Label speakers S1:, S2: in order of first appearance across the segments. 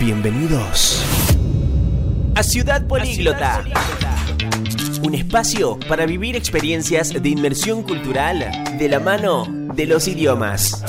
S1: Bienvenidos a Ciudad Políglota. Un espacio para vivir experiencias de inmersión cultural de la mano de los idiomas.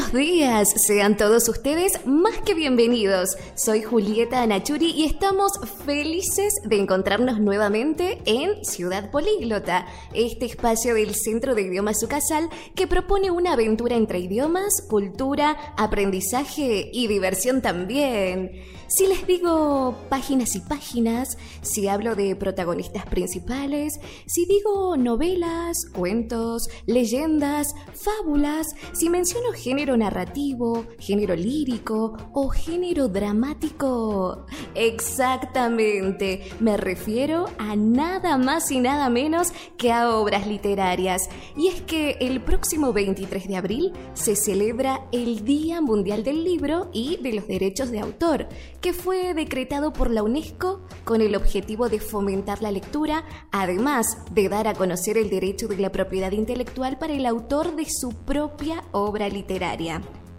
S2: Buenos días, sean todos ustedes más que bienvenidos. Soy Julieta Anachuri y estamos felices de encontrarnos nuevamente en Ciudad Políglota, este espacio del Centro de Idiomas Ucasal que propone una aventura entre idiomas, cultura, aprendizaje y diversión también. Si les digo páginas y páginas, si hablo de protagonistas principales, si digo novelas, cuentos, leyendas, fábulas, si menciono narrativo, género lírico o género dramático, exactamente, me refiero a nada más y nada menos que a obras literarias. Y es que el próximo 23 de abril se celebra el Día Mundial del Libro y de los Derechos de Autor que fue decretado por la UNESCO con el objetivo de fomentar la lectura, además de dar a conocer el derecho de la propiedad intelectual para el autor de su propia obra literaria.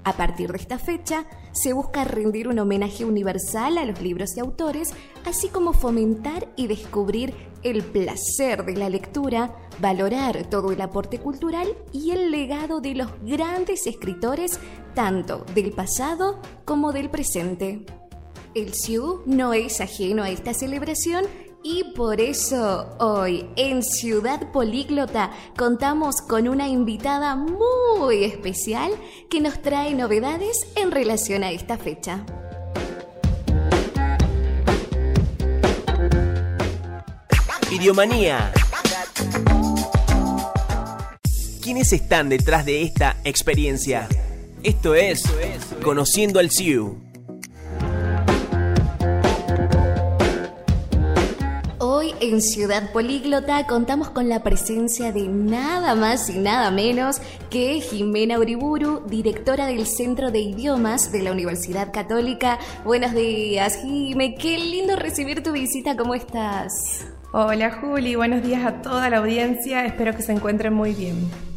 S2: A partir de esta fecha, se busca rendir un homenaje universal a los libros y autores, así como fomentar y descubrir el placer de la lectura, valorar todo el aporte cultural y el legado de los grandes escritores, tanto del pasado como del presente. El SIU no es ajeno a esta celebración y por eso hoy en Ciudad Políglota contamos con una invitada muy especial que nos trae novedades en relación a esta fecha.
S1: Idiomanía. ¿Quiénes están detrás de esta experiencia? Esto es Conociendo al SIU.
S2: En Ciudad Políglota contamos con la presencia de nada más y nada menos que Jimena Uriburu, directora del Centro de Idiomas de la Universidad Católica. Buenos días, Jime. Qué lindo recibir tu visita. ¿Cómo estás?
S3: Hola Juli, buenos días a toda la audiencia. Espero que se encuentren muy bien.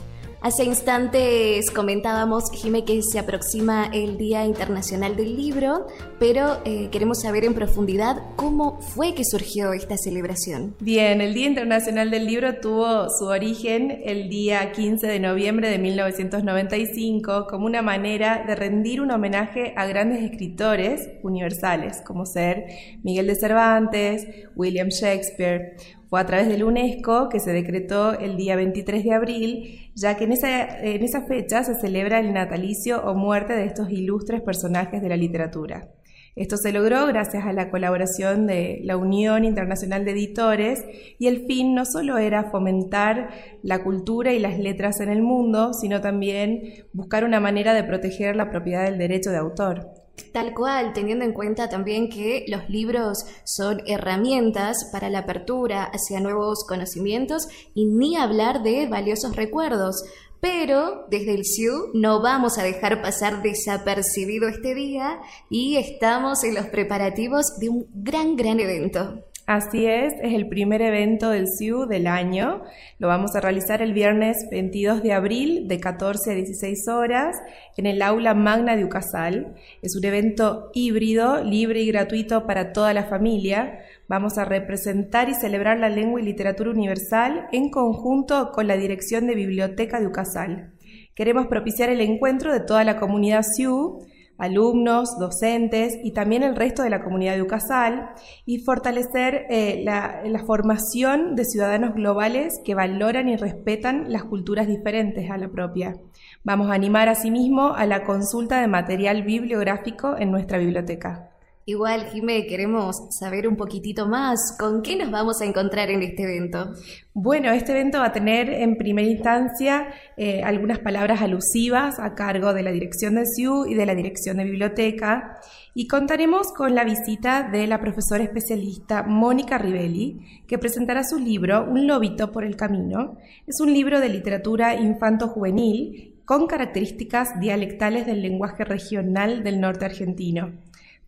S2: Hace instantes comentábamos, Jime, que se aproxima el Día Internacional del Libro, pero eh, queremos saber en profundidad cómo fue que surgió esta celebración.
S3: Bien, el Día Internacional del Libro tuvo su origen el día 15 de noviembre de 1995 como una manera de rendir un homenaje a grandes escritores universales, como ser Miguel de Cervantes, William Shakespeare, fue a través del UNESCO que se decretó el día 23 de abril, ya que en esa, en esa fecha se celebra el natalicio o muerte de estos ilustres personajes de la literatura. Esto se logró gracias a la colaboración de la Unión Internacional de Editores y el fin no solo era fomentar la cultura y las letras en el mundo, sino también buscar una manera de proteger la propiedad del derecho de autor.
S2: Tal cual, teniendo en cuenta también que los libros son herramientas para la apertura hacia nuevos conocimientos y ni hablar de valiosos recuerdos. Pero desde el SIU no vamos a dejar pasar desapercibido este día y estamos en los preparativos de un gran, gran evento.
S3: Así es, es el primer evento del SIU del año. Lo vamos a realizar el viernes 22 de abril de 14 a 16 horas en el aula magna de Ucasal. Es un evento híbrido, libre y gratuito para toda la familia. Vamos a representar y celebrar la lengua y literatura universal en conjunto con la Dirección de Biblioteca de Ucasal. Queremos propiciar el encuentro de toda la comunidad SIU alumnos, docentes y también el resto de la comunidad de UCASAL y fortalecer eh, la, la, formación de ciudadanos globales que valoran y respetan las culturas diferentes a la propia. Vamos a animar asimismo a la consulta de material bibliográfico en nuestra biblioteca.
S2: Igual, Jimé, queremos saber un poquitito más. ¿Con qué nos vamos a encontrar en este evento?
S3: Bueno, este evento va a tener en primera instancia eh, algunas palabras alusivas a cargo de la dirección de SIU y de la dirección de biblioteca. Y contaremos con la visita de la profesora especialista Mónica Rivelli, que presentará su libro Un lobito por el camino. Es un libro de literatura infanto-juvenil con características dialectales del lenguaje regional del norte argentino.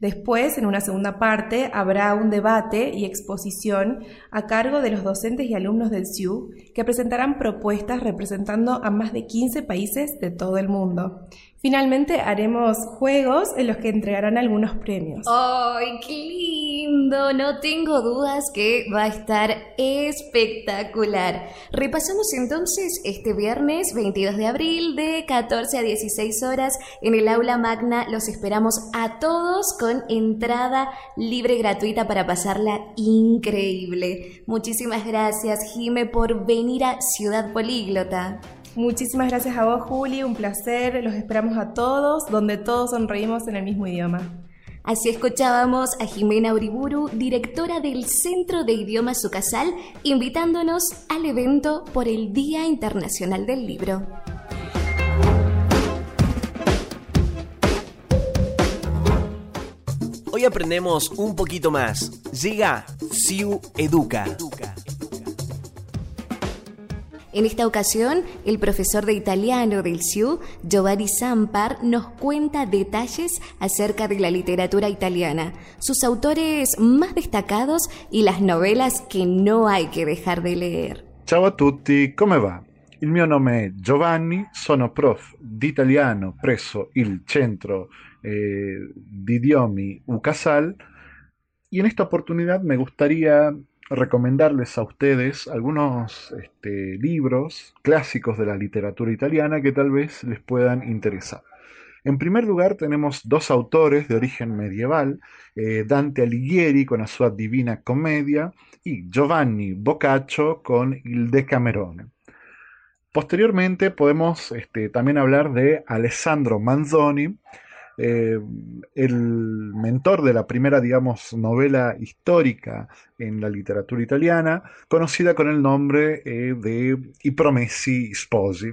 S3: Después, en una segunda parte, habrá un debate y exposición a cargo de los docentes y alumnos del CIU que presentarán propuestas representando a más de 15 países de todo el mundo. Finalmente haremos juegos en los que entregarán algunos premios.
S2: ¡Ay, qué lindo! No tengo dudas que va a estar espectacular. Repasamos entonces este viernes 22 de abril de 14 a 16 horas en el aula magna. Los esperamos a todos con entrada libre gratuita para pasarla increíble. Muchísimas gracias, Jime, por venir a Ciudad Políglota.
S3: Muchísimas gracias a vos, Juli, un placer. Los esperamos a todos, donde todos sonreímos en el mismo idioma.
S2: Así escuchábamos a Jimena Uriburu, directora del Centro de Idiomas Sucasal, invitándonos al evento por el Día Internacional del Libro.
S1: Hoy aprendemos un poquito más. Llega Siu Educa.
S2: En esta ocasión, el profesor de italiano del CIU, Giovanni Zampar, nos cuenta detalles acerca de la literatura italiana, sus autores más destacados y las novelas que no hay que dejar de leer.
S4: Ciao a tutti, come va? Il mio nome è Giovanni, sono prof italiano presso il Centro eh, di Idiomi UCASAL y en esta oportunidad me gustaría recomendarles a ustedes algunos este, libros clásicos de la literatura italiana que tal vez les puedan interesar. En primer lugar tenemos dos autores de origen medieval, eh, Dante Alighieri con la sua Divina Commedia y Giovanni Boccaccio con Il Decamerone. Posteriormente podemos este, también hablar de Alessandro Manzoni, eh, el mentor de la primera, digamos, novela histórica en la literatura italiana, conocida con el nombre eh, de I Promessi Sposi.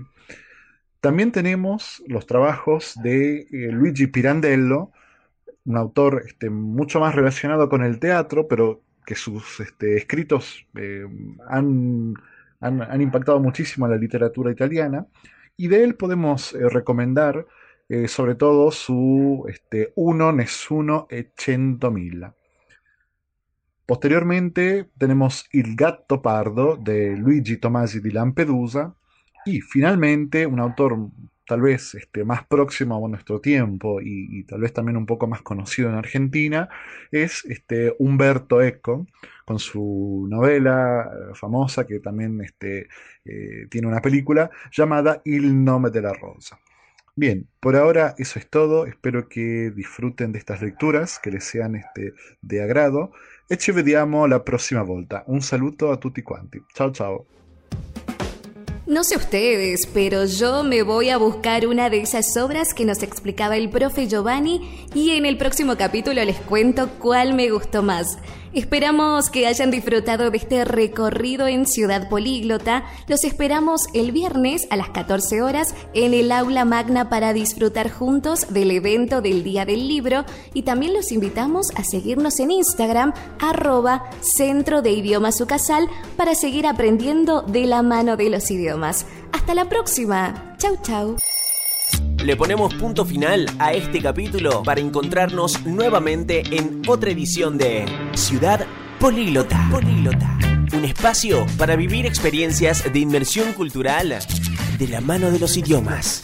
S4: También tenemos los trabajos de eh, Luigi Pirandello, un autor este, mucho más relacionado con el teatro, pero que sus este, escritos han, han, impactado muchísimo a la literatura italiana. Y de él podemos recomendar eh, sobre todo su este, Uno Nessuno e Centomila. Posteriormente tenemos Il gatto pardo de Luigi Tomasi di Lampedusa y finalmente un autor tal vez este, más próximo a nuestro tiempo y, tal vez también un poco más conocido en Argentina es este, Humberto Eco con su novela eh, famosa que también este, eh, tiene una película llamada Il nome de la rosa. Bien, por ahora eso es todo. Espero que disfruten de estas lecturas, que les sean este, de agrado. E ci vediamo la prossima volta. Un saluto a tutti quanti. Ciao ciao.
S2: No sé ustedes, pero yo me voy a buscar una de esas obras que nos explicaba el profe Giovanni y en el próximo capítulo les cuento cuál me gustó más. Esperamos que hayan disfrutado de este recorrido en Ciudad Políglota. Los esperamos el viernes a las 14 horas en el aula magna para disfrutar juntos del evento del Día del Libro y también los invitamos a seguirnos en Instagram arroba Centro de Idiomas Ucasal para seguir aprendiendo de la mano de los idiomas. Hasta la próxima. Chau chau.
S1: Le ponemos punto final a este capítulo para encontrarnos nuevamente en otra edición de Ciudad Políglota. Políglota. Un espacio para vivir experiencias de inmersión cultural de la mano de los idiomas.